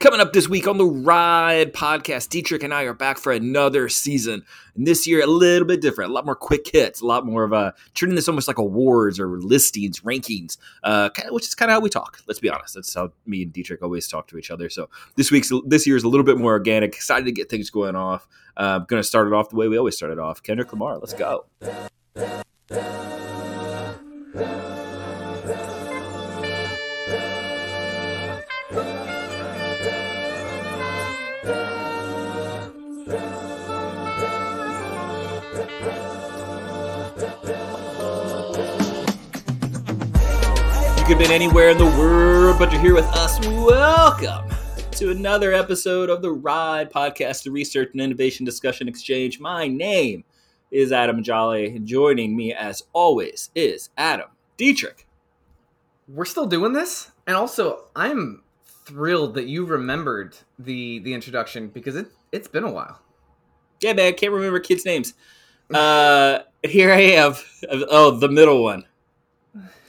Coming up this week on the Ride podcast, Dietrich and I are back for another season. And this year, a little bit different, a lot more quick hits, a lot more of a turning this almost like awards or listings, rankings, uh, which is kind of how we talk. Let's be honest, that's how me and Dietrich always talk to each other. So this week's this year is a little bit more organic. Excited to get things going off. Uh, going to start it off the way we always started off. Kendrick Lamar, let's go. Could have been anywhere in the world, but you're here with us. Welcome to another episode of the Ride Podcast, the Research and Innovation Discussion Exchange. My name is Adam Jolly. Joining me, as always, is Adam Dietrich. We're still doing this, and also I'm thrilled that you remembered the the introduction because it it's been a while. Yeah, man, I can't remember kids' names. Uh, here I am. Oh, the middle one.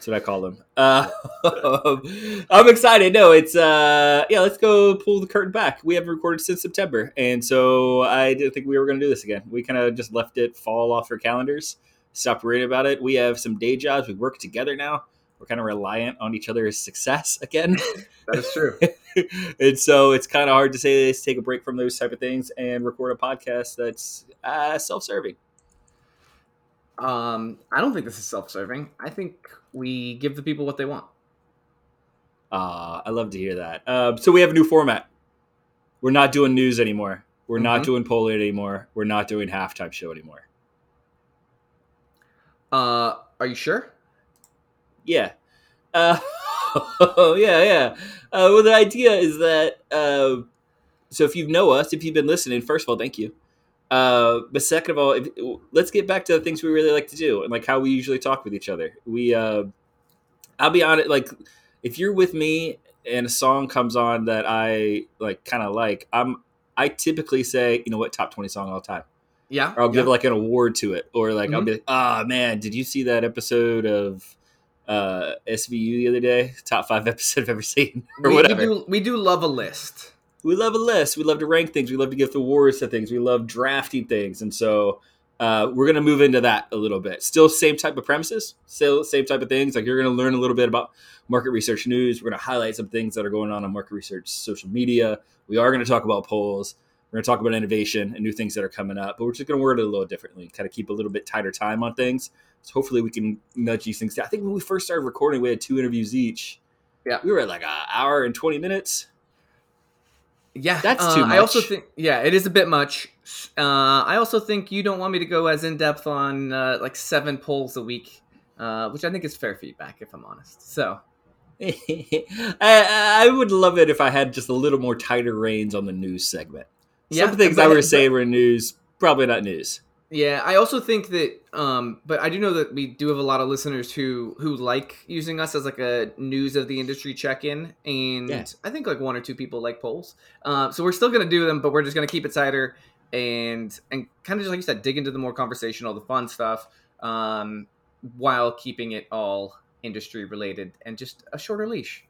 That's what I call them. Uh, I'm excited. No, it's uh, yeah. Let's go pull the curtain back. We haven't recorded since September, and so I didn't think we were going to do this again. We kind of just left it fall off our calendars, stopped worrying about it. We have some day jobs. We work together now. We're kind of reliant on each other's success again. that is true. and so it's kind of hard to say this, take a break from those type of things, and record a podcast that's uh, self-serving. Um, I don't think this is self-serving. I think we give the people what they want. Uh, I love to hear that. Uh, so we have a new format. We're not doing news anymore. We're mm-hmm. not doing polling anymore. We're not doing halftime show anymore. Uh, are you sure? Yeah. Uh, yeah, yeah. Uh, well, the idea is that. Uh, so if you know us, if you've been listening, first of all, thank you. Uh, but second of all, if, let's get back to the things we really like to do and like how we usually talk with each other. We, uh, I'll be honest, like if you're with me and a song comes on that I like, kind of like, I'm, I typically say, you know what, top twenty song all time. Yeah. Or I'll yeah. give like an award to it, or like mm-hmm. I'll be like, ah, oh, man, did you see that episode of? uh SVU the other day, top five episode I've ever seen, or we, whatever. We do, we do love a list we love a list. We love to rank things. We love to give the awards to things. We love drafting things, and so uh, we're going to move into that a little bit. Still, same type of premises, still same type of things. Like you're going to learn a little bit about market research news. We're going to highlight some things that are going on on market research social media. We are going to talk about polls. We're going to talk about innovation and new things that are coming up, but we're just going to word it a little differently, kind of keep a little bit tighter time on things. So hopefully we can nudge these things down. I think when we first started recording, we had two interviews each. Yeah, we were at like an hour and twenty minutes. Yeah, that's uh, too much. I also think, yeah, it is a bit much. Uh, I also think you don't want me to go as in depth on uh, like seven polls a week, uh, which I think is fair feedback, if I'm honest. So, I, I, would love it if I had just a little more tighter reins on the news segment. Some yeah, things but, I were saying were news, probably not news. Yeah, I also think that, um, but I do know that we do have a lot of listeners who who like using us as like a news of the industry check in, and yeah. I think like one or two people like polls. Uh, so we're still gonna do them, but we're just gonna keep it tighter and and kind of just like you said, dig into the more conversational, the fun stuff, um, while keeping it all industry related and just a shorter leash.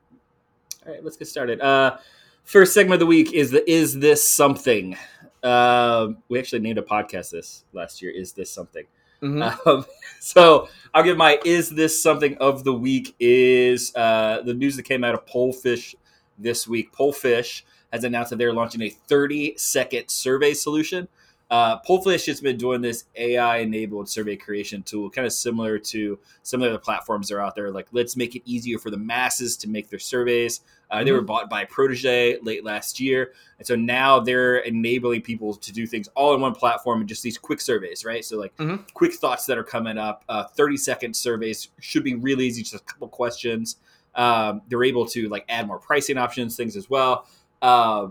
All right, let's get started. Uh, first segment of the week is the is this something um, we actually named a podcast this last year. Is this something? Mm-hmm. Um, so I'll give my is this something of the week is uh, the news that came out of Pollfish this week. Pollfish has announced that they're launching a 30 second survey solution uh, Pollfish has been doing this AI-enabled survey creation tool, kind of similar to some of the platforms that are out there. Like, let's make it easier for the masses to make their surveys. Uh, mm-hmm. They were mm-hmm. bought by Prodege late last year, and so now they're enabling people to do things all in one platform and just these quick surveys, right? So, like, mm-hmm. quick thoughts that are coming up. Uh, Thirty-second surveys should be really easy, just a couple questions. Um, they're able to like add more pricing options, things as well. Uh,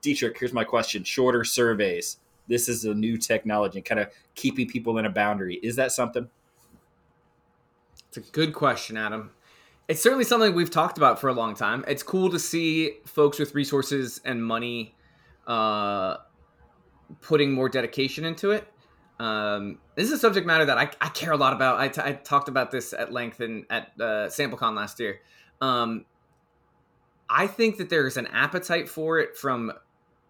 Dietrich, here's my question: shorter surveys this is a new technology kind of keeping people in a boundary. Is that something? It's a good question, Adam. It's certainly something we've talked about for a long time. It's cool to see folks with resources and money uh, putting more dedication into it. Um, this is a subject matter that I, I care a lot about. I, t- I talked about this at length in at uh, SampleCon last year. Um, I think that there's an appetite for it from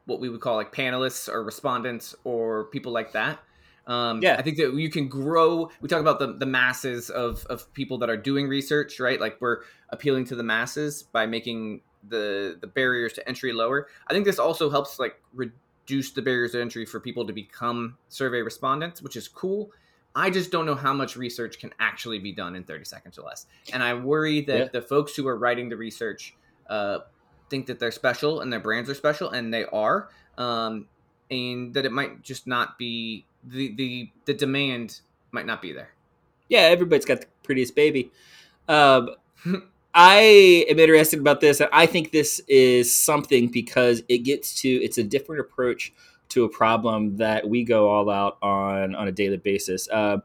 what we would call like panelists or respondents or people like that. Um, yeah, I think that you can grow. We talk about the, the masses of, of people that are doing research, right? Like we're appealing to the masses by making the the barriers to entry lower. I think this also helps like reduce the barriers to entry for people to become survey respondents, which is cool. I just don't know how much research can actually be done in 30 seconds or less. And I worry that yeah. the folks who are writing the research uh, think that they're special and their brands are special, and they are, um, and that it might just not be the the the demand might not be there. Yeah, everybody's got the prettiest baby. Um, I am interested about this. I think this is something because it gets to it's a different approach to a problem that we go all out on on a daily basis. Uh,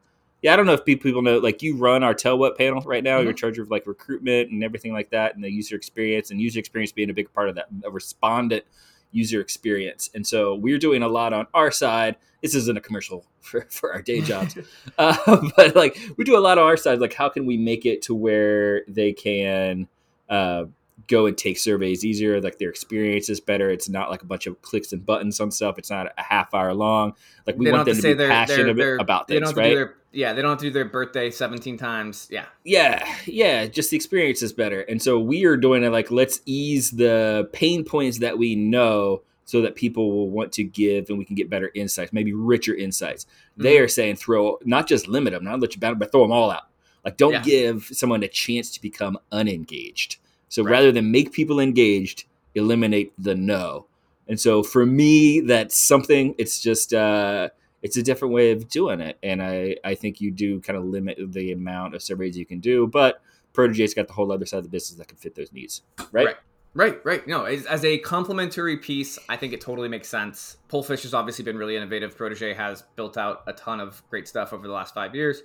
yeah, I don't know if people know like you run our Tellwut panel right now. Mm-hmm. You're in charge of like recruitment and everything like that, and the user experience and user experience being a big part of that, a respondent user experience. And so we're doing a lot on our side. This isn't a commercial for, for our day jobs, uh, but like we do a lot on our side. Like, how can we make it to where they can uh, go and take surveys easier? Like their experience is better. It's not like a bunch of clicks and buttons on stuff. It's not a half hour long. Like we want them to, to be they're, passionate they're, about things, right? Their, yeah, they don't have to do their birthday 17 times. Yeah. Yeah. Yeah. Just the experience is better. And so we are doing it like, let's ease the pain points that we know so that people will want to give and we can get better insights, maybe richer insights. Mm-hmm. They are saying throw, not just limit them, not let you battle, but throw them all out. Like, don't yeah. give someone a chance to become unengaged. So right. rather than make people engaged, eliminate the no. And so for me, that's something, it's just, uh, it's a different way of doing it. And I, I think you do kind of limit the amount of surveys you can do, but Prodege's got the whole other side of the business that can fit those needs. Right. right. Right, right. No, as, as, a complementary piece, I think it totally makes sense. Pollfish has obviously been really innovative. Prodege has built out a ton of great stuff over the last five years.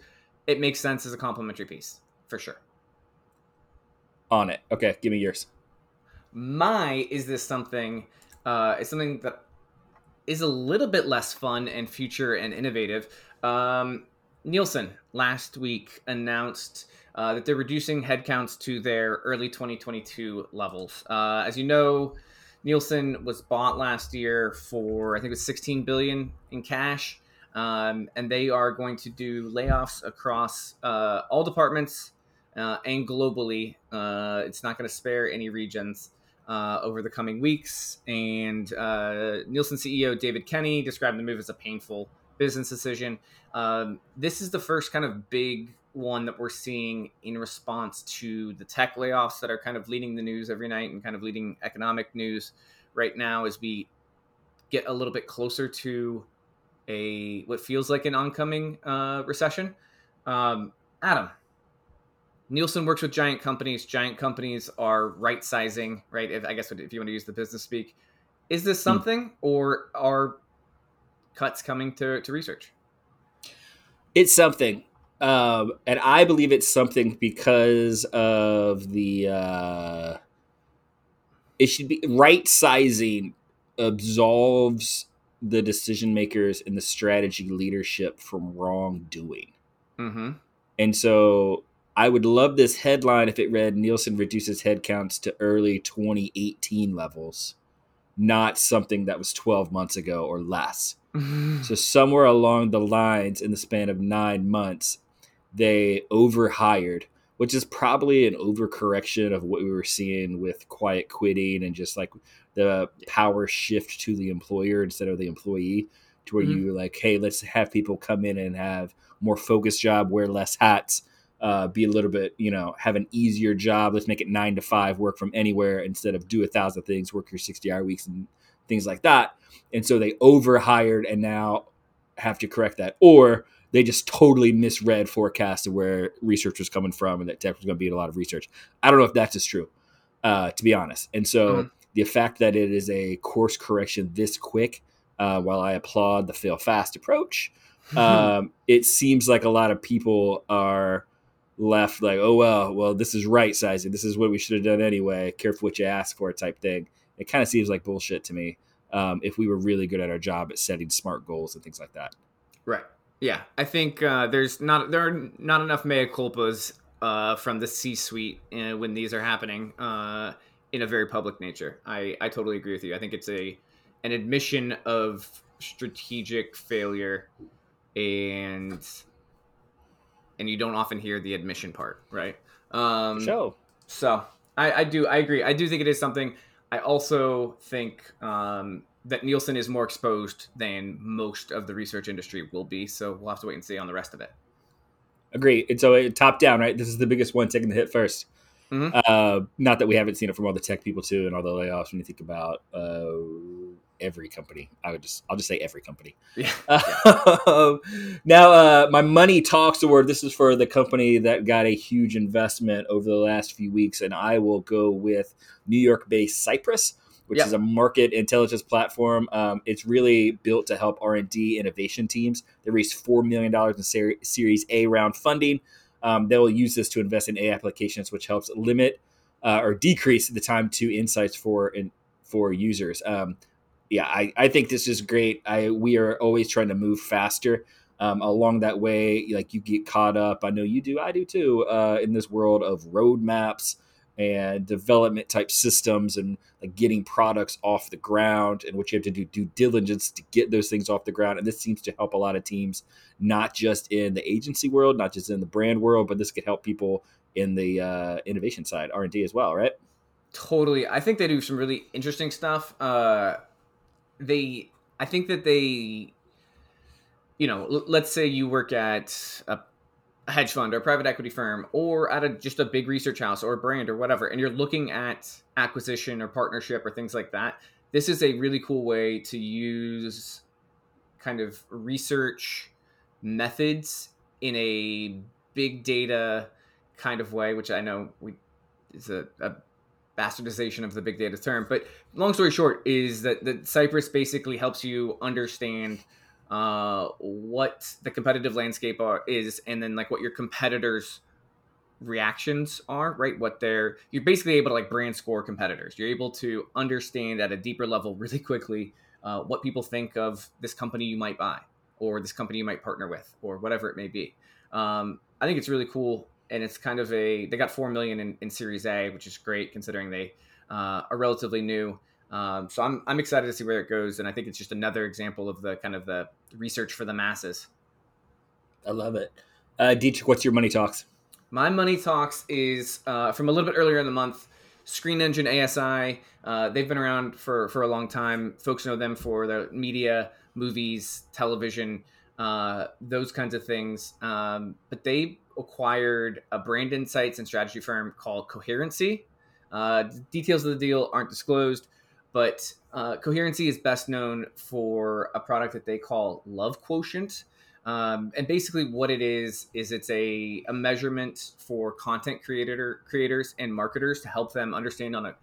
It makes sense as a complementary piece, for sure. On it. Okay, give me yours. My is this something? Uh, it's something that is a little bit less fun and future and innovative. Um, Nielsen last week announced uh, that they're reducing headcounts to their early 2022 levels. Uh, as you know, Nielsen was bought last year for I think it was 16 billion in cash, um, and they are going to do layoffs across uh, all departments uh, and globally. Uh, it's not going to spare any regions. Uh, over the coming weeks, and Nielsen CEO David Kenny described the move as a painful business decision. Um, this is the first kind of big one that we're seeing in response to the tech layoffs that are kind of leading the news every night and kind of leading economic news right now as we get a little bit closer to a what feels like an oncoming uh, recession. Um, Adam, Nielsen works with giant companies. Giant companies are right sizing, right? If, I guess if you want to use the business speak, is this hmm. something, hmm. or are cuts coming to, to research? It's something. Um, and I believe it's something because of the uh, it should be right sizing absolves the decision makers and the strategy leadership from wrongdoing. Mm-hmm. And so I would love this headline if it read Nielsen reduces headcounts to early 2018 levels, not something that was 12 months ago or less. Mm-hmm. So somewhere along the lines in the span of nine months, they overhired, which is probably an overcorrection of what we were seeing with quiet quitting and just like the power shift to the employer instead of the employee to where mm-hmm. you like, hey, let's have people come in and have more focused job, wear less hats, uh, be a little bit, you know, have an easier job. Let's make it nine to five, work from anywhere instead of do a thousand things, work your 60 hour weeks and things like that. And so they overhired and now have to correct that. Or they just totally misread forecasts of where research was coming from and that tech was going to be a lot of research. I don't know if that's as true, uh, to be honest. And so mm-hmm. the fact that it is a course correction this quick, uh, while I applaud the fail fast approach, um, it seems like a lot of people are left like, oh well, well this is right sizing. This is what we should have done anyway. Careful what you ask for, type thing. It kind of seems like bullshit to me. Um, if we were really good at our job at setting smart goals and things like that. Right. Yeah, I think uh, there's not there are not enough mea culpas uh, from the C-suite uh, when these are happening. Uh, in a very public nature. I I totally agree with you. I think it's a an admission of strategic failure and and you don't often hear the admission part, right? Um, Show. So I, I do I agree. I do think it is something. I also think um, that Nielsen is more exposed than most of the research industry will be. So we'll have to wait and see on the rest of it. Agree. And so uh, top down, right? This is the biggest one taking the hit 1st mm-hmm. uh, not that we haven't seen it from all the tech people too, and all the layoffs. When you think about uh, every company. I would just I'll just say every company. Yeah. Um, now, uh, my money talks award. This is for the company that got a huge investment over the last few weeks, and I will go with New York-based Cypris, which is a market intelligence platform. Um, it's really built to help R and D innovation teams. They raised four million dollars in ser- Series A round funding. Um, they will use this to invest in AI applications, which helps limit uh, or decrease the time to insights for in, for users. Um, yeah, I, I think this is great. I we are always trying to move faster. Um, along that way, like you get caught up. I know you do. I do too. Uh, in this world of roadmaps and development type systems and like getting products off the ground and what you have to do due diligence to get those things off the ground. And this seems to help a lot of teams, not just in the agency world, not just in the brand world, but this could help people in the uh, innovation side, R and D as well, right? Totally. I think they do some really interesting stuff. Uh, they I think that they you know, l- let's say you work at a, hedge fund or a private equity firm or at a just a big research house or a brand or whatever and you're looking at acquisition or partnership or things like that. This is a really cool way to use kind of research methods in a big data kind of way, which I know we is a, a bastardization of the big data term. But long story short is that, that Cypris basically helps you understand uh, what the competitive landscape are, is and then like what your competitors reactions are right? What they're you're basically able to like brand score competitors. You're able to understand at a deeper level really quickly uh, what people think of this company you might buy or this company you might partner with or whatever it may be. Um, i think it's really cool and it's kind of a they got four million in, in Series A, which is great considering they uh, are relatively new. Um, so I'm I'm excited to see where it goes, and I think it's just another example of the kind of the research for the masses. I love it. Uh, Dietrich, what's your money talks? My money talks is uh, from a little bit earlier in the month. Screen Engine ASI. Uh, they've been around for for a long time. Folks know them for their media, movies, television, uh, those kinds of things. Um, but they acquired a brand insights and strategy firm called Coherency. Uh, details of the deal aren't disclosed, but uh, Coherency is best known for a product that they call Love Quotient. Um, and basically, what it is is it's a, a measurement for content creator creators and marketers to help them understand on a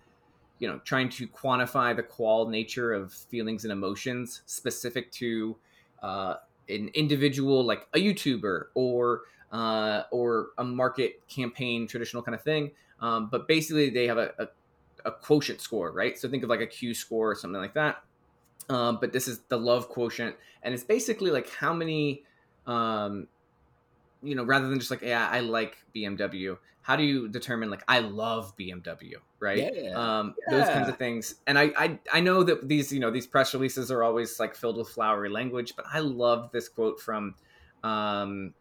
you know trying to quantify the qual nature of feelings and emotions specific to uh, an individual like a YouTuber or uh, or a market campaign traditional kind of thing. Um, but basically, they have a, a, a, quotient score, right? So think of like a Q score or something like that. Um, but this is the love quotient, and it's basically like how many, um, you know, rather than just like yeah, I like BMW. How do you determine like I love BMW, right? Yeah, um, yeah. Those kinds of things. And I, I I know that these you know these press releases are always like filled with flowery language, but I love this quote from um,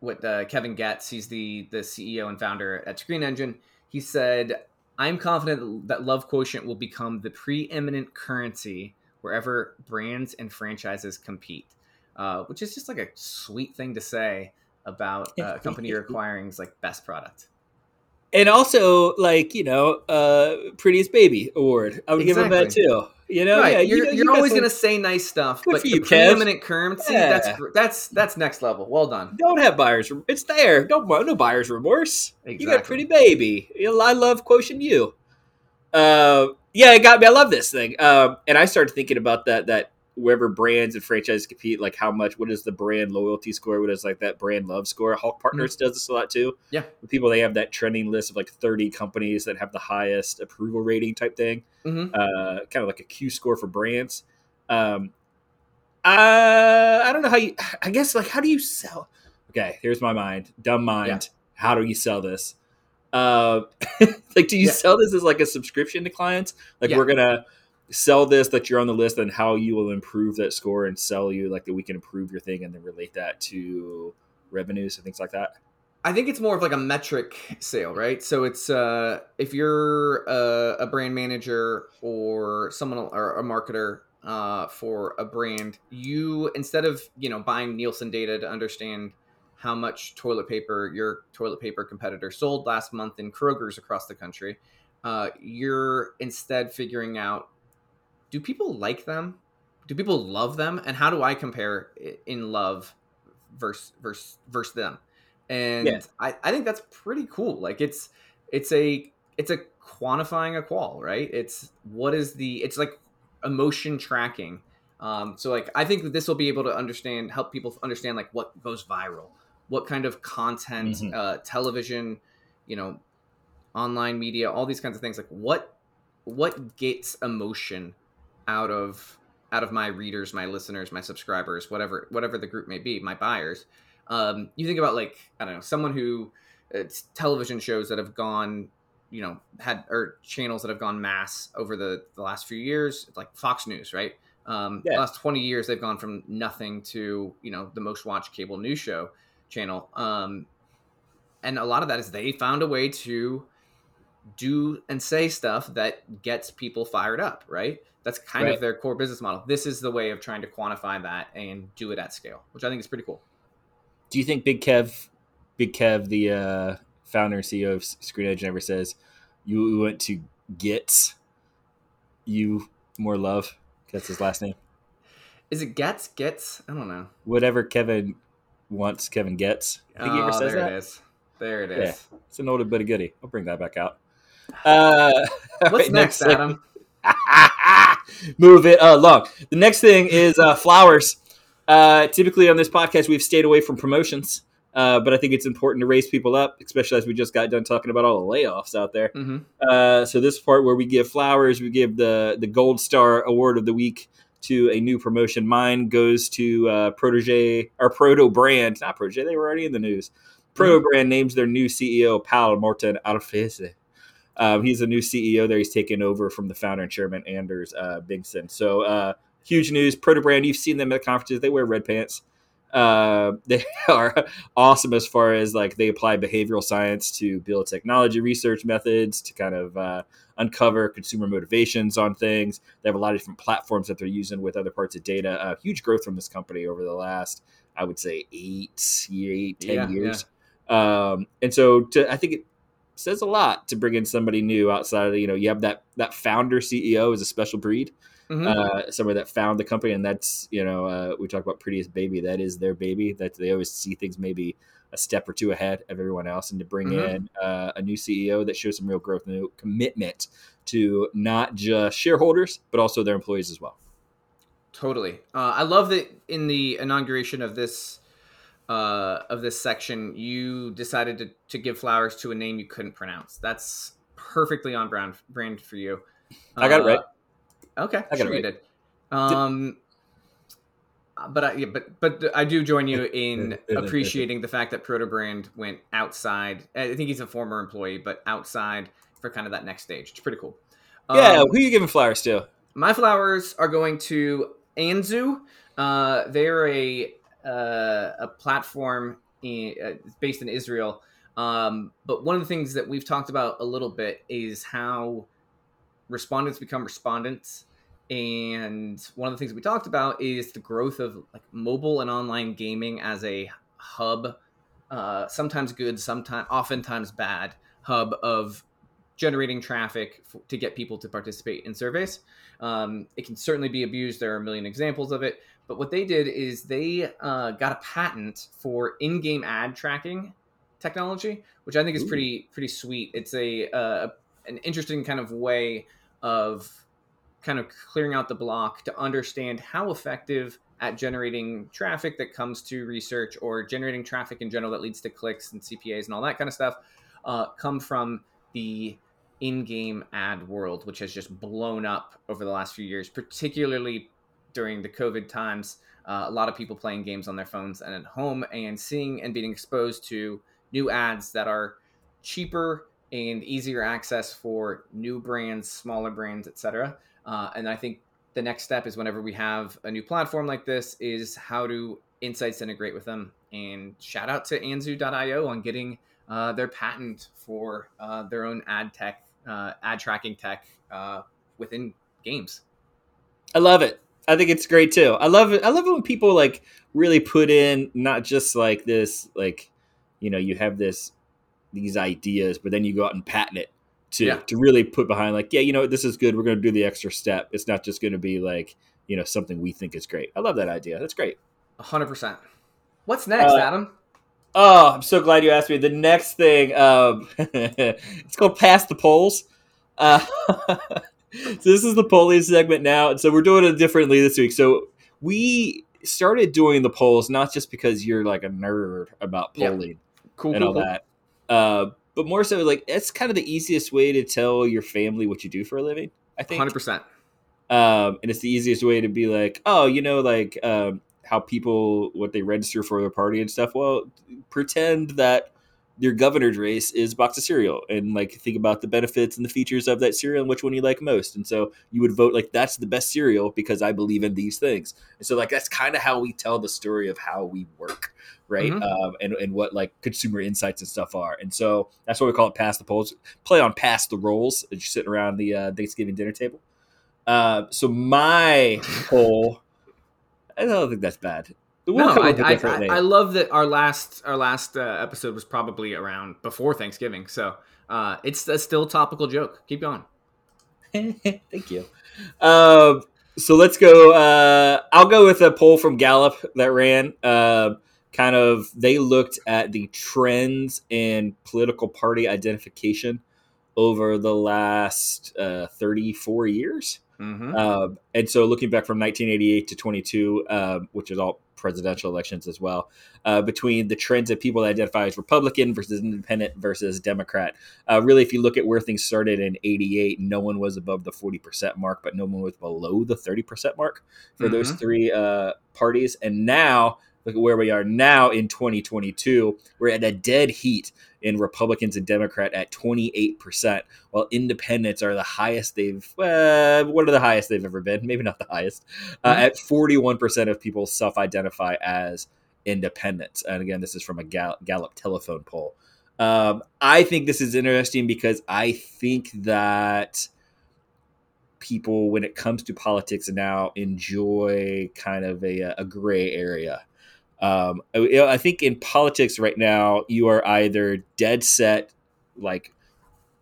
with uh, Kevin Goetz. He's the the CEO and founder at Screen Engine. He said, "I'm confident that Love Quotient will become the preeminent currency wherever brands and franchises compete," uh, which is just like a sweet thing to say about uh, a company you're acquiring is like best product. And also, like you know, uh, prettiest baby award. I would exactly. give him that too. You know, right. yeah, you're, you know, you're always gonna say nice stuff, but the you, preeminent currency, yeah. that's that's that's next level. Well done. Don't have buyers. It's there. Don't no buyer's remorse. Exactly. You got a pretty baby. I love quotient you. Uh, yeah, it got me. I love this thing. Um, and I started thinking about that that wherever brands and franchises compete, like how much, what is the brand loyalty score? What is like that brand love score? Hawk Partners mm-hmm. does this a lot too. Yeah. With people, they have that trending list of like 30 companies that have the highest approval rating type thing. Mm-hmm. Uh, kind of like a Q score for brands. Um, uh, I don't know how you, I guess like, how do you sell? Okay, here's my mind, dumb mind. Yeah. How do you sell this? Uh, like, do you yeah. sell this as like a subscription to clients? Like, yeah. we're gonna sell this that you're on the list and how you will improve that score and sell you like that we can improve your thing and then relate that to revenues and things like that. I think it's more of like a metric sale, right? So it's uh, if you're a, a brand manager or someone or a marketer uh, for a brand, you instead of you know buying Nielsen data to understand how much toilet paper your toilet paper competitor sold last month in Kroger's across the country, uh, you're instead figuring out do people like them? Do people love them? And how do I compare in love versus versus versus them? and yeah. I, I think that's pretty cool like it's it's a it's a quantifying a qual right it's what is the it's like emotion tracking um, so like i think that this will be able to understand help people understand like what goes viral what kind of content mm-hmm. uh, television you know online media all these kinds of things like what what gets emotion out of out of my readers my listeners my subscribers whatever whatever the group may be my buyers um, you think about like I don't know someone who it's television shows that have gone you know had or channels that have gone mass over the, the last few years like fox news right um yeah. the last 20 years they've gone from nothing to you know the most watched cable news show channel um and a lot of that is they found a way to do and say stuff that gets people fired up right that's kind right. of their core business model this is the way of trying to quantify that and do it at scale which i think is pretty cool do you think Big Kev, Big Kev, the uh, founder and CEO of Screen Edge, never says you went to get you more love? That's his last name. Is it Gets? Gets? I don't know. Whatever Kevin wants, Kevin gets. I think oh, he ever oh, says there that. it is. There it is. Yeah, it's an old but a goodie. I'll bring that back out. Uh, What's right, next, next Adam? Move it along. The next thing is uh, flowers. Uh, typically on this podcast, we've stayed away from promotions, uh, but I think it's important to raise people up, especially as we just got done talking about all the layoffs out there. Mm-hmm. Uh, so this part where we give flowers, we give the the Gold Star Award of the week to a new promotion. Mine goes to uh, Prodege or Proto Brand, not Prodege. They were already in the news. Proto mm-hmm. Brand names their new CEO, Pal Morton Alfese. Um, he's a new CEO there. He's taken over from the founder and chairman Anders uh, Bengtsson. So uh, huge news. Proto Brand, you've seen them at conferences. They wear red pants. Uh, they are awesome as far as like they apply behavioral science to build technology research methods to kind of uh, uncover consumer motivations on things. They have a lot of different platforms that they're using with other parts of data. Uh, huge growth from this company over the last, I would say, eight, eight, ten yeah, years. Yeah. Um, and so to, I think it says a lot to bring in somebody new outside of you know you have that that founder CEO is a special breed mm-hmm. uh, somewhere that found the company, and that's you know uh, we talk about prettiest baby. That is their baby. That they always see things maybe a step or two ahead of everyone else, and to bring mm-hmm. in uh, a new CEO that shows some real growth and commitment to not just shareholders but also their employees as well. Totally, uh, I love that in the inauguration of this uh, of this section, you decided to, to give flowers to a name you couldn't pronounce. That's perfectly on brand brand for you. I got it right. Okay, I sure you did. Um, but I, yeah, but but I do join you in appreciating the fact that Proto Brand went outside. I think he's a former employee, but outside for kind of that next stage. It's pretty cool. Yeah, um, who are you giving flowers to? My flowers are going to Anzu. Uh, they're a uh, a platform in, uh, based in Israel. Um, but one of the things that we've talked about a little bit is how respondents become respondents. And one of the things we talked about is the growth of like mobile and online gaming as a hub uh, sometimes good sometimes oftentimes bad hub of generating traffic f- to get people to participate in surveys. Um, it can certainly be abused. There are a million examples of it but what they did is they uh, got a patent for in-game ad tracking technology which i think is pretty pretty sweet. It's a uh, an interesting kind of way of kind of clearing out the block to understand how effective at generating traffic that comes to research or generating traffic in general that leads to clicks and CPAs and all that kind of stuff uh, come from the in-game ad world, which has just blown up over the last few years, particularly during the COVID times. Uh, a lot of people playing games on their phones and at home and seeing and being exposed to new ads that are cheaper and easier access for new brands, smaller brands, etc. Uh, and I think the next step is whenever we have a new platform like this, is how do insights integrate with them. And shout out to Anzu.io on getting uh, their patent for uh, their own ad tech, uh, ad tracking tech uh, within games. I love it. I think it's great too. I love it. I love it when people like really put in not just like this, like you know, you have this these ideas, but then you go out and patent it to yeah. to really put behind like, yeah, you know, this is good. We're going to do the extra step. It's not just going to be like you know something we think is great. I love that idea. That's great. hundred percent. What's next, uh, Adam? Oh, I'm so glad you asked me. The next thing, um, it's called Pass the Polls. Uh, so this is the polling segment now. And so we're doing it differently this week. So we started doing the polls not just because you're like a nerd about polling yep. cool, and cool, all cool. that, uh, but more so like it's kind of the easiest way to tell your family what you do for a living. I think 100%. Um, and it's the easiest way to be like, oh, you know, like um, how people what they register for their party and stuff. Well, pretend that your governor's race is box of cereal and like think about the benefits and the features of that cereal and which one you like most. And so you would vote like that's the best cereal because i believe in these things. And so like that's kind of how we tell the story of how we work right? Mm-hmm. um, and, and what like consumer insights and stuff are. And so that's why we call it pass the polls. Play on pass the rolls as you're sitting around the uh, thanksgiving dinner table. Uh, so my poll i don't think that's bad We'll no, I, I, I, I, love that our last our last uh, episode was probably around before Thanksgiving, so uh, it's a still topical joke. Keep going. Thank you. Uh, so let's go. Uh, I'll go with a poll from Gallup that ran. Uh, kind of, they looked at the trends in political party identification over the last uh, 34 years. Mm-hmm. Uh, and so looking back from 1988 to 22, uh, which is all presidential elections as well, uh, between the trends of people that identify as Republican versus Independent versus Democrat. Uh, really, if you look at where things started in 88, no one was above the 40% mark, but no one was below the 30% mark for mm-hmm. those three uh, parties. And now, look at where we are now in 2022, we're at a dead heat in Republicans and Democrat at 28%, while independents are the highest they've, uh, what are the highest they've ever been? Maybe not the highest. Uh, mm-hmm. At 41% of people self identify as independents. And again, this is from a Gallup telephone poll. Um, I think this is interesting because I think that people, when it comes to politics now, enjoy kind of a, a gray area. Um, I think in politics right now, you are either dead set, like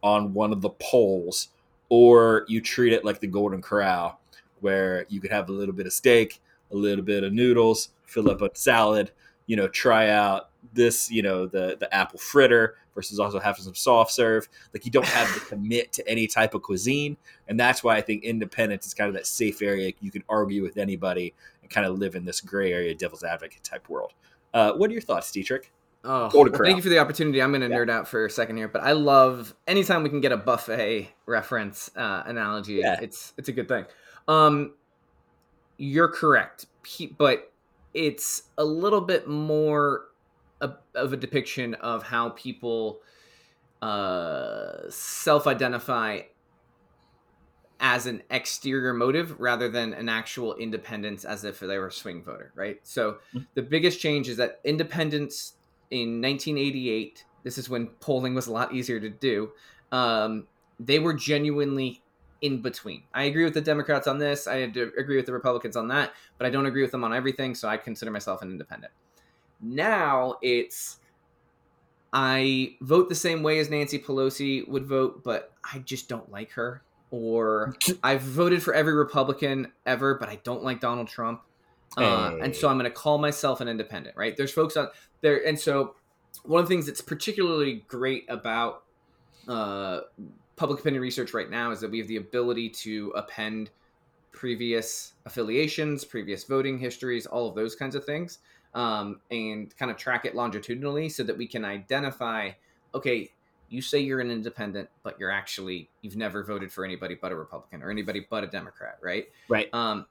on one of the poles, or you treat it like the Golden Corral, where you could have a little bit of steak, a little bit of noodles, fill up a salad, you know, try out this, you know, the the apple fritter versus also having some soft serve. Like you don't have to commit to any type of cuisine, and that's why I think independence is kind of that safe area. You can argue with anybody and kind of live in this gray area, devil's advocate type world. Uh, what are your thoughts, Dietrich? Oh, well, thank you for the opportunity. I'm going to yeah. nerd out for a second here, but I love anytime we can get a buffet reference uh, analogy. Yeah. It's it's a good thing. Um, you're correct, but it's a little bit more of a depiction of how people uh, self-identify as an exterior motive rather than an actual independence as if they were a swing voter, right? So mm-hmm. the biggest change is that independence in 1988, this is when polling was a lot easier to do, um, they were genuinely in between. I agree with the Democrats on this. I agree with the Republicans on that, but I don't agree with them on everything, so I consider myself an independent. Now it's I vote the same way as Nancy Pelosi would vote, but I just don't like her. Or I've voted for every Republican ever, but I don't like Donald Trump. Uh, and so I'm going to call myself an independent, right? There's folks on there. And so one of the things that's particularly great about uh, public opinion research right now is that we have the ability to append previous affiliations, previous voting histories, all of those kinds of things um, and kind of track it longitudinally so that we can identify okay you say you're an independent but you're actually you've never voted for anybody but a republican or anybody but a democrat right right um,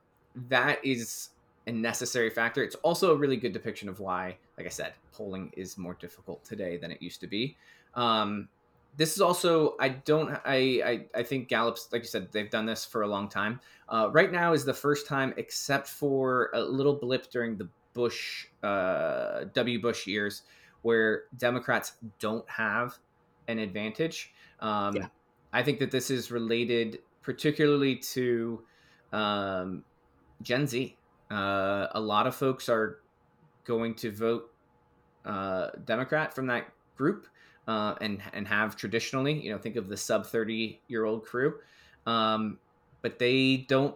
that is a necessary factor it's also a really good depiction of why like i said polling is more difficult today than it used to be um, this is also I don't I, I I think Gallup's like you said they've done this for a long time. Uh, right now is the first time, except for a little blip during the Bush uh, W. Bush years, where Democrats don't have an advantage. Um, yeah. I think that this is related particularly to um, Gen Z. Uh, a lot of folks are going to vote uh, Democrat from that group uh, and and have traditionally, you know, think of the sub thirty year old crew, um, but they don't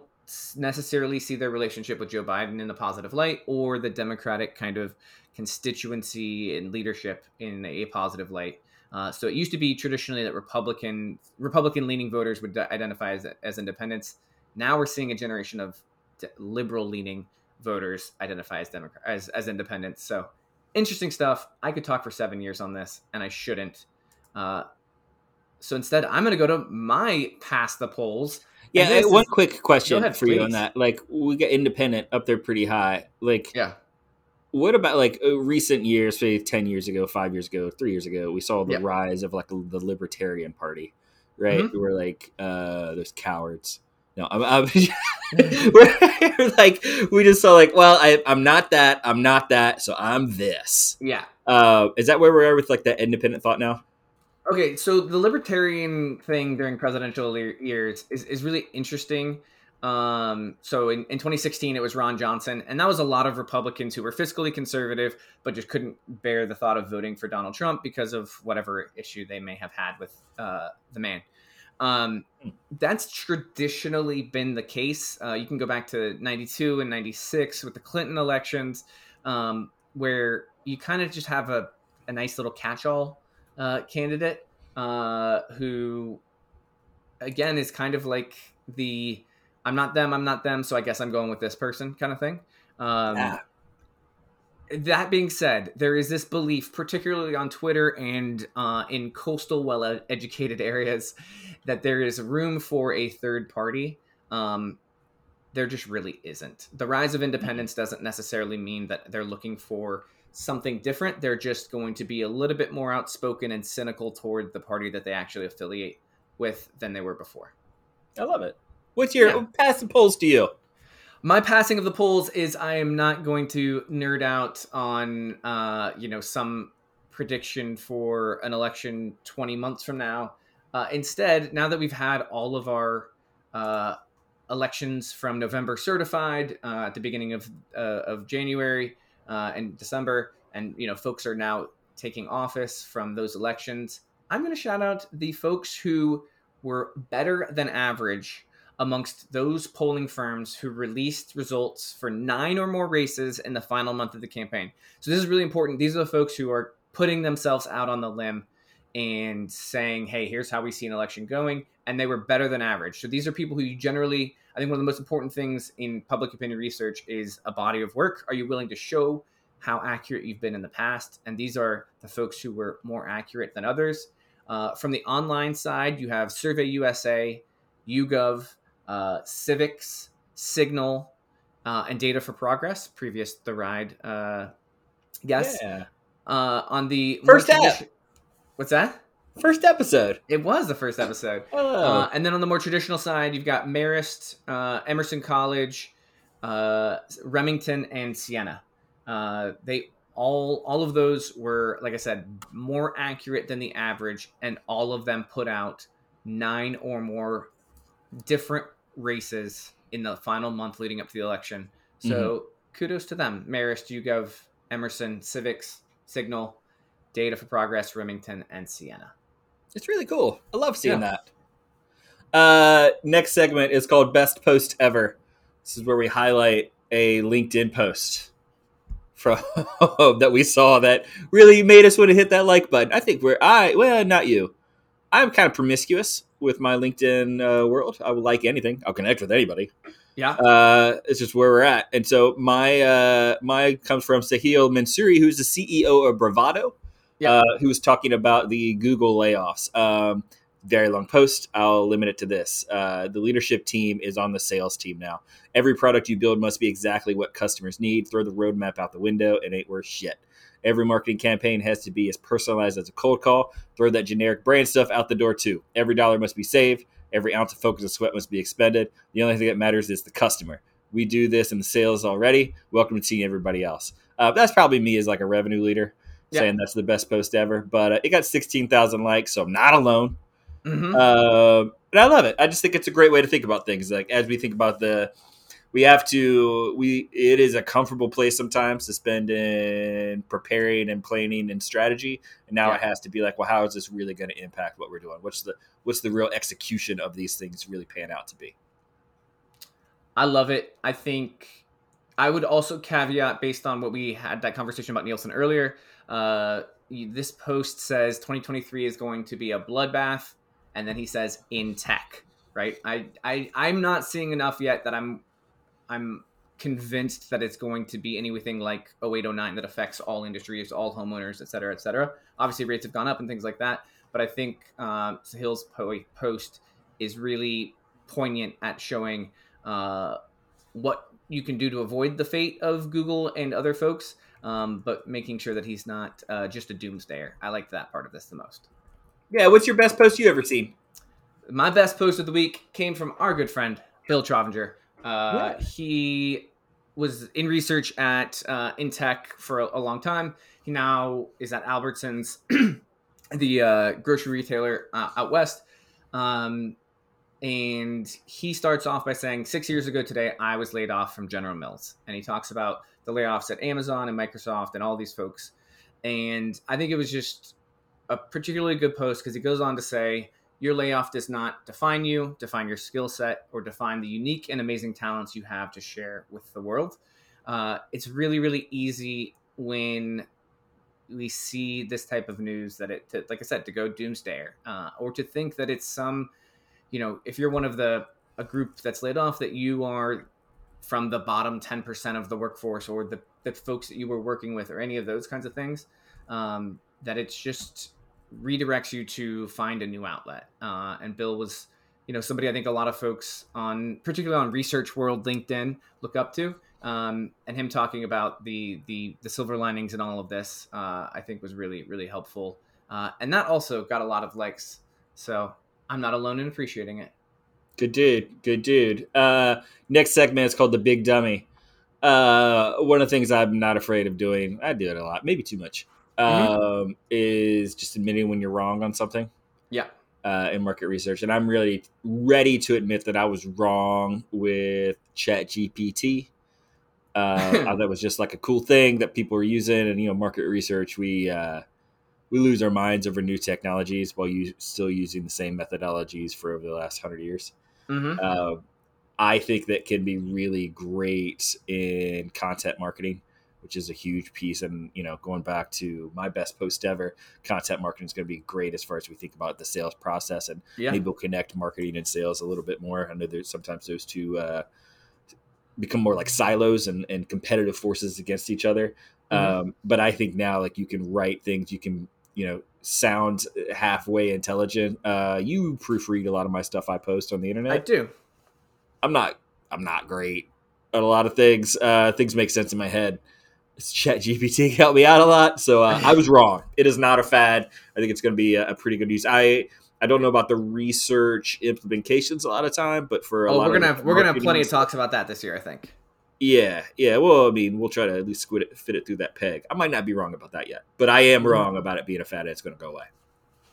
necessarily see their relationship with Joe Biden in a positive light or the Democratic kind of constituency and leadership in a positive light. Uh, so it used to be traditionally that Republican Republican leaning voters would identify as, as independents. Now we're seeing a generation of liberal leaning voters identify as Democrat as, as independents. So interesting stuff. I could talk for seven years on this, and I shouldn't. Uh, so instead, I'm going to go to my past the polls. Yeah, one is, quick question ahead, for please. you on that. Like, we get independent up there pretty high. Like, yeah. What about like uh, recent years, say ten years ago, five years ago, three years ago? We saw the yeah. rise of like the Libertarian Party, right? Mm-hmm. We're like, uh, there's cowards no, I'm, I'm we're like we just saw like, well, I, I'm not that, I'm not that, so I'm this. Yeah. Uh, is that where we are at with like that independent thought now? Okay, so the libertarian thing during presidential years is, is really interesting. Um, so in, in 2016, it was Ron Johnson, and that was a lot of Republicans who were fiscally conservative, but just couldn't bear the thought of voting for Donald Trump because of whatever issue they may have had with uh, the man. Um, that's traditionally been the case. Uh, you can go back to 92 and 96 with the Clinton elections, um, where you kind of just have a, a nice little catch all uh, candidate uh, who, again, is kind of like the I'm not them, I'm not them, so I guess I'm going with this person kind of thing. Um, yeah that being said, there is this belief, particularly on Twitter and uh, in coastal, well educated areas, that there is room for a third party. Um, there just really isn't. The rise of independence doesn't necessarily mean that they're looking for something different. They're just going to be a little bit more outspoken and cynical toward the party that they actually affiliate with than they were before. I love it. What's your yeah. pass the polls to you? my passing of the polls is I am not going to nerd out on uh, you know some prediction for an election 20 months from now. Uh, instead, now that we've had all of our uh, elections from November certified uh, at the beginning of uh, of January uh, and December, and you know folks are now taking office from those elections, I'm going to shout out the folks who were better than average amongst those polling firms who released results for nine or more races in the final month of the campaign. So this is really important. These are the folks who are putting themselves out on the limb and saying, hey, here's how we see an election going. And they were better than average. So these are people who you generally, I think one of the most important things in public opinion research is a body of work. Are you willing to show how accurate you've been in the past? And these are the folks who were more accurate than others. Uh, from the online side, you have Survey USA, YouGov, uh, Civiqs, Signal, uh, and Data for Progress, previous The Ride uh. Yeah. Uh, on the first tradi- What's that? First episode. It was the first episode. oh. Uh, and then on the more traditional side, you've got Marist, uh, Emerson College, uh, Remington, and Siena. Uh, they all all of those were, like I said, more accurate than the average, and all of them put out nine or more different races in the final month leading up to the election. So mm-hmm. kudos to them. Marist, YouGov, Emerson, Civiqs, Signal, Data for Progress, Remington, and Siena. It's really cool. I love seeing yeah. that. Uh, next segment is called Best Post Ever. This is where we highlight a LinkedIn post from that we saw that really made us want to hit that like button. I think we're I well, not you. I'm kind of promiscuous with my LinkedIn uh, world. I will like anything. I'll connect with anybody. Yeah, uh, it's just where we're at. And so my uh, my comes from Sahil Mansuri, who's the CEO of Bravado. Yeah. Uh, who was talking about the Google layoffs. Um, very long post. I'll limit it to this. Uh, the leadership team is on the sales team now. Every product you build must be exactly what customers need. Throw the roadmap out the window. It ain't worth shit. Every marketing campaign has to be as personalized as a cold call. Throw that generic brand stuff out the door too. Every dollar must be saved. Every ounce of focus and sweat must be expended. The only thing that matters is the customer. We do this in the sales already. Welcome to seeing everybody else. Uh, that's probably me as like a revenue leader yeah. saying that's the best post ever. But uh, it got 16,000 likes, so I'm not alone. Mm-hmm. Uh, and I love it. I just think it's a great way to think about things. Like as we think about the, we have to. We it is a comfortable place sometimes to spend in preparing and planning and strategy. And now yeah. it has to be like, well, how is this really going to impact what we're doing? What's the what's the real execution of these things really pan out to be? I love it. I think I would also caveat based on what we had that conversation about Nielsen earlier. Uh, this post says 2023 is going to be a bloodbath, and then he says in tech. Right? I, I I'm not seeing enough yet that I'm I'm convinced that it's going to be anything like 0809 that affects all industries, all homeowners, et cetera, et cetera. Obviously, rates have gone up and things like that, but I think uh, Sahil's post is really poignant at showing uh, what you can do to avoid the fate of Google and other folks, um, but making sure that he's not uh, just a doomsdayer. I like that part of this the most. Yeah, what's your best post you ever seen? My best post of the week came from our good friend Bill Trovinger. Uh, yeah. He was in research at uh, Intech for a, a, long time. He now is at Albertsons, the uh, grocery retailer uh, out west. Um, and he starts off by saying, Six years ago today, I was laid off from General Mills. And he talks about the layoffs at Amazon and Microsoft and all these folks. And I think it was just a particularly good post because he goes on to say, Your layoff does not define you, define your skill set, or define the unique and amazing talents you have to share with the world. Uh, it's really, really easy when we see this type of news that it, to, like I said, to go doomsdayer uh, or to think that it's some you know, if you're one of the a group that's laid off, that you are from the bottom 10% of the workforce or the, the folks that you were working with or any of those kinds of things, um, that it's just redirects you to find a new outlet. Uh, and Bill was, you know, somebody I think a lot of folks on, particularly on Research World LinkedIn, look up to. Um, and him talking about the, the the silver linings and all of this, uh, I think was really really helpful. Uh, and that also got a lot of likes. So I'm not alone in appreciating it. Good dude. Good dude. Uh, next segment is called the Big Dummy. Uh, one of the things I'm not afraid of doing, I do it a lot, maybe too much, mm-hmm. um, is just admitting when you're wrong on something. Yeah. Uh, in market research, and I'm really ready to admit that I was wrong with Chat GPT. Uh, that was just like a cool thing that people were using, and you know, market research, we uh, we lose our minds over new technologies while you still using the same methodologies for over the last hundred years. Mm-hmm. Uh, I think that can be really great in content marketing, which is a huge piece. And you know, going back to my best post ever, content marketing is going to be great as far as we think about the sales process, and yeah. maybe we'll connect marketing and sales a little bit more. I know there's sometimes those two. Uh, become more like silos and, and competitive forces against each other. Mm-hmm. Um, but I think now, like you can write things, you can you know sound halfway intelligent. Uh, you proofread a lot of my stuff I post on the internet. I do. I'm not. I'm not great at a lot of things. Uh, things make sense in my head. Chat GPT helped me out a lot, so uh, I was wrong. It is not a fad. I think it's going to be a, a, pretty good use. I I don't know about the research implementations a lot of time, but for a oh, lot we're gonna have, we're gonna have plenty of talks about that this year. I think. Yeah, yeah. Well, I mean, we'll try to at least squid it, fit it through that peg. I might not be wrong about that yet, but I am mm-hmm. wrong about it being a fad. It's going to go away.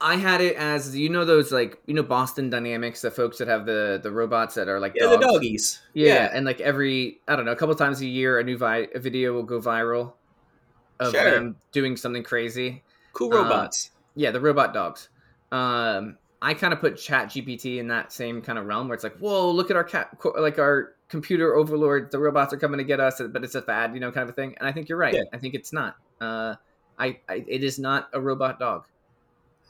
I had it as you know those like you know Boston Dynamics, the folks that have the the robots that are like yeah, dogs. the doggies. Yeah, yeah, and like every I don't know, a couple times a year, a new vi- a video will go viral of sure. them doing something crazy. Cool robots. Uh, yeah, the robot dogs. Um, I kind of put Chat GPT in that same kind of realm where it's like, whoa, look at our cat, like our computer overlord. The robots are coming to get us, but it's a fad, you know, kind of a thing. And I think you're right. Yeah. I think it's not. Uh, I, I, it is not a robot dog.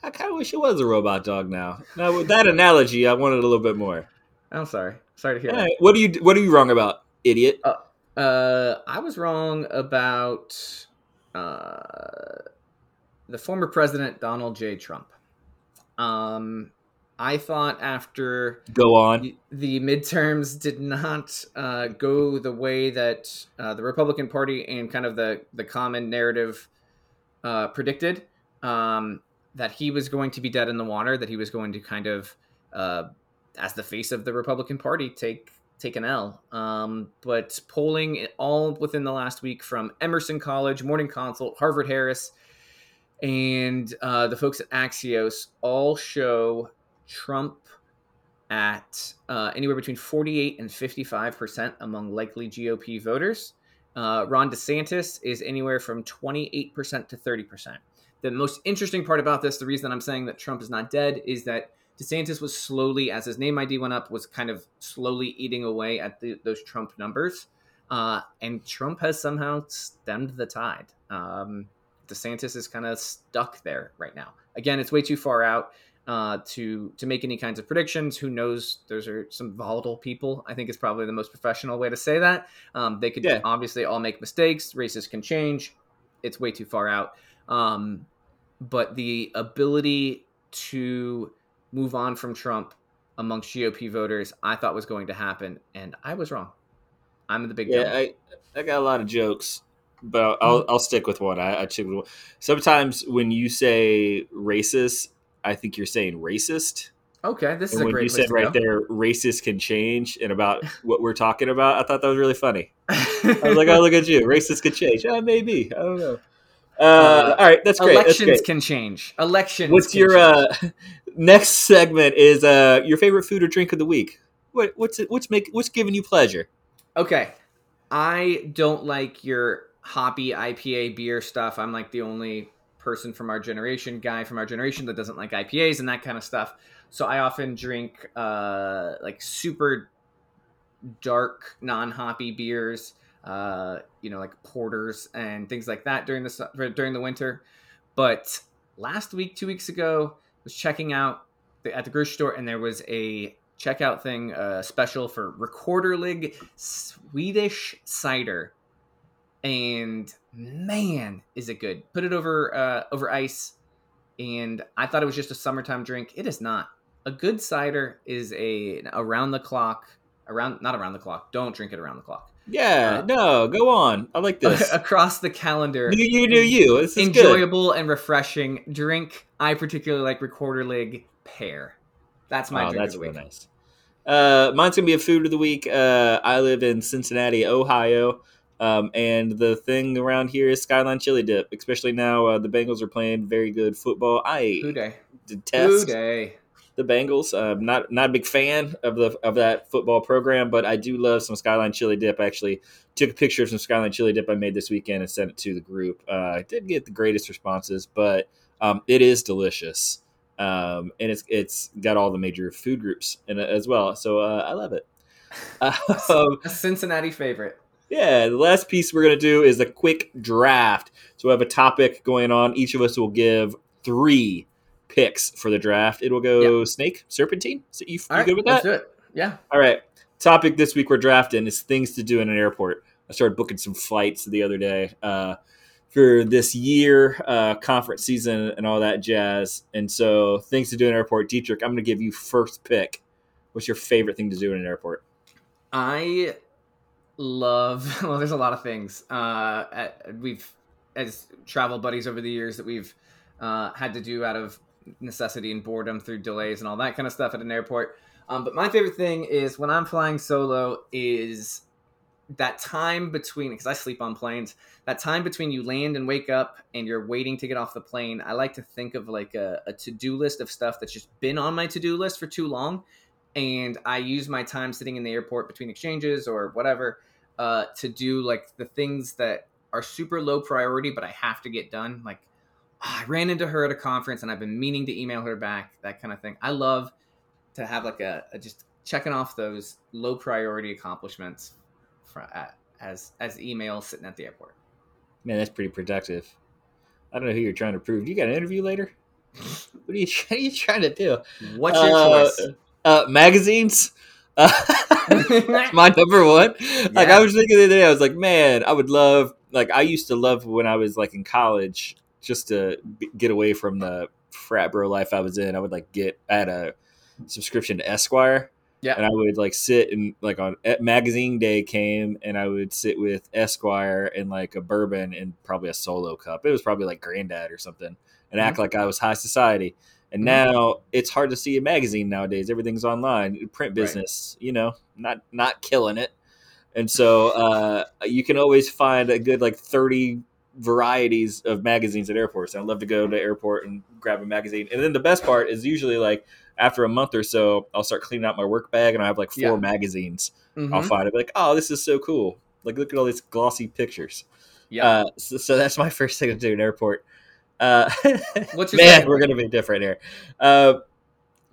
I kind of wish it was a robot dog now. Now with that analogy, I wanted a little bit more. I'm sorry. Sorry to hear that. What are you What are you wrong about, idiot? Uh, uh I was wrong about uh, the former president Donald J. Trump. Um, I thought after go on the midterms did not uh, go the way that uh, the Republican Party and kind of the the common narrative uh, predicted um, that he was going to be dead in the water, that he was going to kind of, uh, as the face of the Republican Party, take take an L. Um, but polling all within the last week from Emerson College, Morning Consult, Harvard Harris, and uh, the folks at Axios all show Trump at uh, anywhere between 48 and 55 percent among likely GOP voters. Uh, Ron DeSantis is anywhere from 28 percent to 30 percent. The most interesting part about this, the reason I'm saying that Trump is not dead, is that DeSantis was slowly, as his name ID went up, was kind of slowly eating away at the, those Trump numbers. Uh, and Trump has somehow stemmed the tide. Um, DeSantis is kind of stuck there right now. Again, it's way too far out uh, to to make any kinds of predictions. Who knows? Those are some volatile people. I think is probably the most professional way to say that. Um, they could yeah. obviously all make mistakes. Races can change. It's way too far out. Um, but the ability to move on from Trump amongst GOP voters, I thought was going to happen, and I was wrong. I'm the big yeah. I I got a lot of jokes, but I'll mm-hmm. I'll stick with one. I, I stick with one. Sometimes when you say racist, I think you're saying racist. Okay, this is and a when you said right there, racist can change, and about what we're talking about, I thought that was really funny. I was like, "Oh, look at you, racist can change." Yeah, maybe. I don't know. Uh, uh, all right, that's great. Elections that's great. can change. Elections. What's your uh, next segment? Is uh, your favorite food or drink of the week? What, what's it, what's make what's giving you pleasure? Okay, I don't like your hoppy IPA beer stuff. I'm like the only person from our generation, guy from our generation that doesn't like IPAs and that kind of stuff. So I often drink uh, like super dark, non-hoppy beers uh, you know, like porters and things like that during the during the winter. But last week, two weeks ago, was checking out the, at the grocery store, and there was a checkout thing uh, special for Rekorderlig Swedish cider, and man, is it good! Put it over uh, over ice, and I thought it was just a summertime drink. It is not. A good cider is a around the clock, around not around the clock. Don't drink it around the clock yeah, uh, no, go on. I like this. Across the calendar. New you, new you. This is enjoyable good. and refreshing drink. I particularly like Rekorderlig pear. That's my oh, drink that's of the week. Really nice. Uh, mine's gonna be a food of the week. Uh, I live in Cincinnati, Ohio, um, and the thing around here is Skyline Chili Dip. Especially now, uh, the Bengals are playing very good football. I detest the Bengals. Uh, not not a big fan of the of that football program, but I do love some Skyline Chili Dip. I actually took a picture of some Skyline Chili Dip I made this weekend and sent it to the group. Uh, I did get the greatest responses, but um, it is delicious, um, and it's it's got all the major food groups in it as well. So uh, I love it. Um, a Cincinnati favorite. Yeah, the last piece we're going to do is a quick draft. So we have a topic going on. Each of us will give three picks for the draft. It will go yep. snake, serpentine. So you, you right, good with that? Let's do it. Yeah. All right. Topic this week we're drafting is things to do in an airport. I started booking some flights the other day uh, for this year, uh, conference season, and all that jazz. And so, things to do in an airport. Dietrich, I'm going to give you first pick. What's your favorite thing to do in an airport? I love. Well, there's a lot of things. Uh, at, we've as travel buddies over the years that we've uh, had to do out of necessity and boredom through delays and all that kind of stuff at an airport. Um, but my favorite thing is when I'm flying solo is that time between because I sleep on planes. That time between you land and wake up and you're waiting to get off the plane. I like to think of like a, a to do list of stuff that's just been on my to do list for too long, and I use my time sitting in the airport between exchanges or whatever uh, to do like the things that are super low priority but I have to get done. Like I ran into her at a conference and I've been meaning to email her back, that kind of thing. I love to have like a, a just checking off those low priority accomplishments for, uh, as as emails sitting at the airport. Man, that's pretty productive. I don't know who you're trying to prove. You got an interview later? what are you, what are you trying to do? What's your uh, choice? Uh, magazines. My number one. Yeah. Like I was thinking the other day, I was like, man, I would love. Like I used to love when I was like in college just to get away from the frat bro life I was in. I would like get I had a subscription to Esquire, Yeah. And I would like sit and like on magazine day came and I would sit with Esquire and like a bourbon and probably a solo cup. It was probably like granddad or something and mm-hmm. act like I was high society. And mm-hmm. now it's hard to see a magazine nowadays. Everything's online. Print business, right. you know, not not killing it. And so uh, you can always find a good like 30 varieties of magazines at airports. I love to go to the airport and grab a magazine. And then the best part is usually like after a month or so, I'll start cleaning out my work bag and I have like four yeah. magazines. Mm-hmm. I'll find it like, oh, this is so cool. Like, look at all these glossy pictures. Yeah. Uh, so, so, that's my first thing to do in airport. Uh, What's your man? We're gonna be different here. Uh,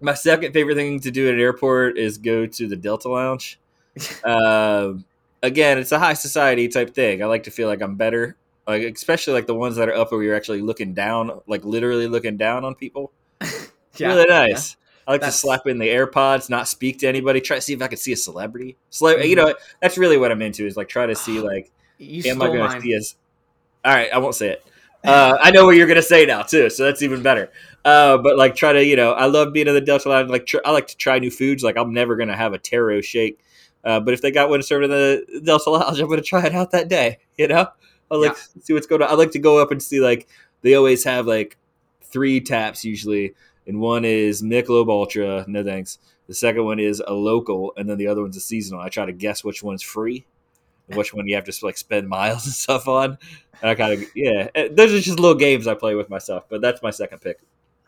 my second favorite thing to do at an airport is go to the Delta Lounge. uh, again, it's a high society type thing. I like to feel like I'm better, like especially like the ones that are up where you're actually looking down, like literally looking down on people. yeah, really nice. I like that's... to slap in the AirPods, not speak to anybody, try to see if I can see a celebrity. Cele- mm-hmm. You know, that's really what I'm into is like try to see like, you am I going to see as? All right, I won't say it. Uh, I know what you're gonna say now too, so that's even better. Uh, but like, try to you know, I love being in the Delta Lounge. Like, tr- I like to try new foods. Like, I'm never gonna have a taro shake, uh, but if they got one served in the Delta Lounge, I'm gonna try it out that day. You know, I like yeah. see what's going on. I like to go up and see like they always have like three taps usually and one is Michelob Ultra. No thanks. The second one is a local, and then the other one's a seasonal. I try to guess which one's free, and which one you have to like spend miles and stuff on. And I kind of yeah, eh, those are just little games I play with myself. But that's my second pick.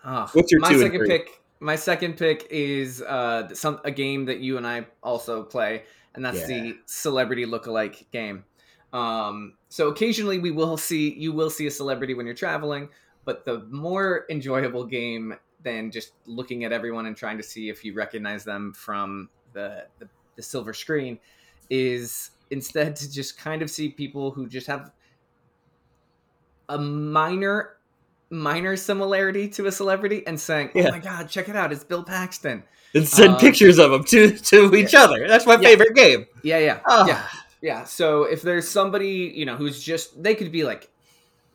Oh, What's your my two second pick? My second pick is uh, some a game that you and I also play, and that's yeah. the celebrity lookalike game. Um, so occasionally we will see you will see a celebrity when you're traveling, but the more enjoyable game than just looking at everyone and trying to see if you recognize them from the, the, the silver screen is instead to just kind of see people who just have a minor minor similarity to a celebrity and saying, "Oh my god, check it out, it's Bill Paxton." And send um, pictures of them to to each yeah. other. That's my yeah. favorite game. Yeah, yeah, oh. yeah, yeah. So if there's somebody you know who's just they could be like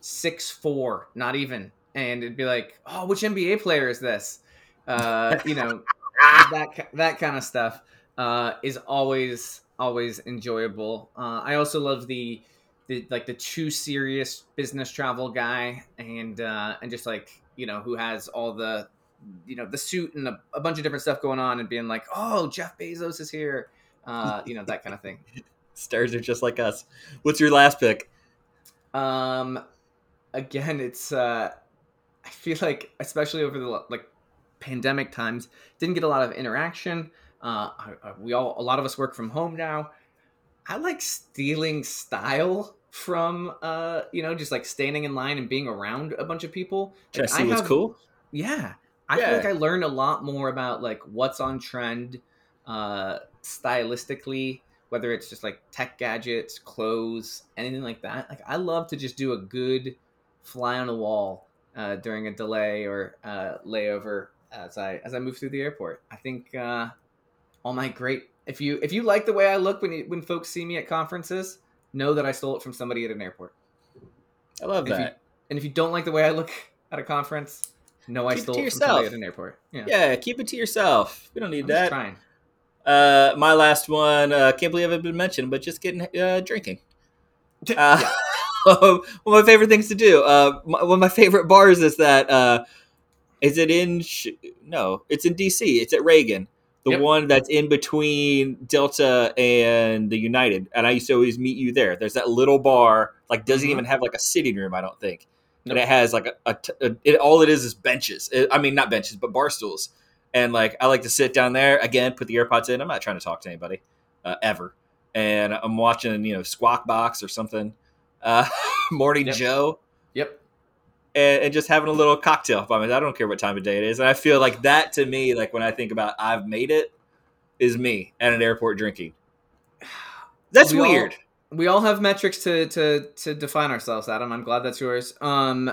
six four, not even and it'd be like, oh, which NBA player is this? Uh, you know, that that kind of stuff uh, is always always enjoyable. Uh, I also love the, the like the too serious business travel guy, and uh, and just like you know who has all the you know the suit and a, a bunch of different stuff going on, and being like, oh, Jeff Bezos is here, uh, you know that kind of thing. Stars are just like us. What's your last pick? Um, again, it's uh, I feel like, especially over the like pandemic times, didn't get a lot of interaction. Uh, we all, a lot of us work from home now. I like stealing style from, uh, you know, just like standing in line and being around a bunch of people. Like, see what's cool. Yeah, I yeah. feel like I learned a lot more about like what's on trend, uh, stylistically, whether it's just like tech gadgets, clothes, anything like that. Like I love to just do a good fly on the wall uh, during a delay or uh, layover as I as I move through the airport. I think uh, all my great if you if you like the way I look when you, when folks see me at conferences, know that I stole it from somebody at an airport. I love and that. If you, and if you don't like the way I look at a conference, know I stole it, it from somebody at an airport. Yeah. yeah, keep it to yourself. We don't need I'm that. Uh, my last one. Uh, can't believe I've been mentioned, but just getting uh, drinking. Uh, one of my favorite things to do. Uh, my, one of my favorite bars is that. Uh, is it in? No, it's in DC. It's at Reagan, the yep. one that's in between Delta and the United. And I used to always meet you there. There's that little bar, like doesn't mm-hmm. even have like a sitting room. I don't think. Nope. And it has like a, a, a it, all it is is benches. It, I mean, not benches, but bar stools. And like I like to sit down there again, put the AirPods in. I'm not trying to talk to anybody uh, ever. And I'm watching, you know, Squawk Box or something uh, Morning yep. Joe. Yep. And, and, just having a little cocktail by me. I don't care what time of day it is. And I feel like that to me, like when I think about I've made it, is me at an airport drinking. That's we weird. All, we all have metrics to, to to define ourselves, Adam. I'm glad that's yours. Um,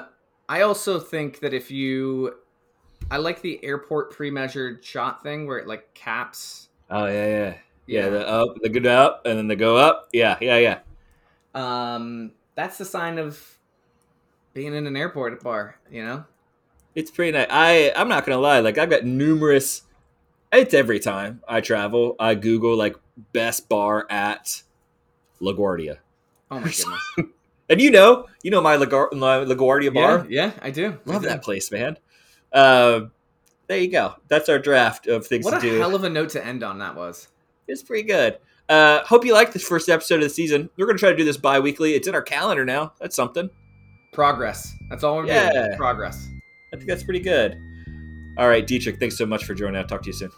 I also think that if you, I like the airport pre-measured shot thing where it like caps. Oh yeah, yeah, yeah. yeah the up, the go up, and then the go up. Yeah, yeah, yeah. Um, that's the sign of being in an airport bar, you know? It's pretty nice. I I'm not gonna lie, like I've got numerous It's every time I travel, I Google like best bar at LaGuardia. Oh my goodness. and you know, you know my, my LaGuardia bar. Yeah, yeah I do. Love I do. that place, man. Uh, there you go. That's our draft of things What to a do. hell of a note to end on that was. It's pretty good. Uh, hope you liked this first episode of the season. We're going to try to do this bi weekly. It's in our calendar now. That's something. Progress. That's all we're Yeah. doing. Progress. I think that's pretty good. All right, Dietrich, thanks so much for joining. I'll talk to you soon.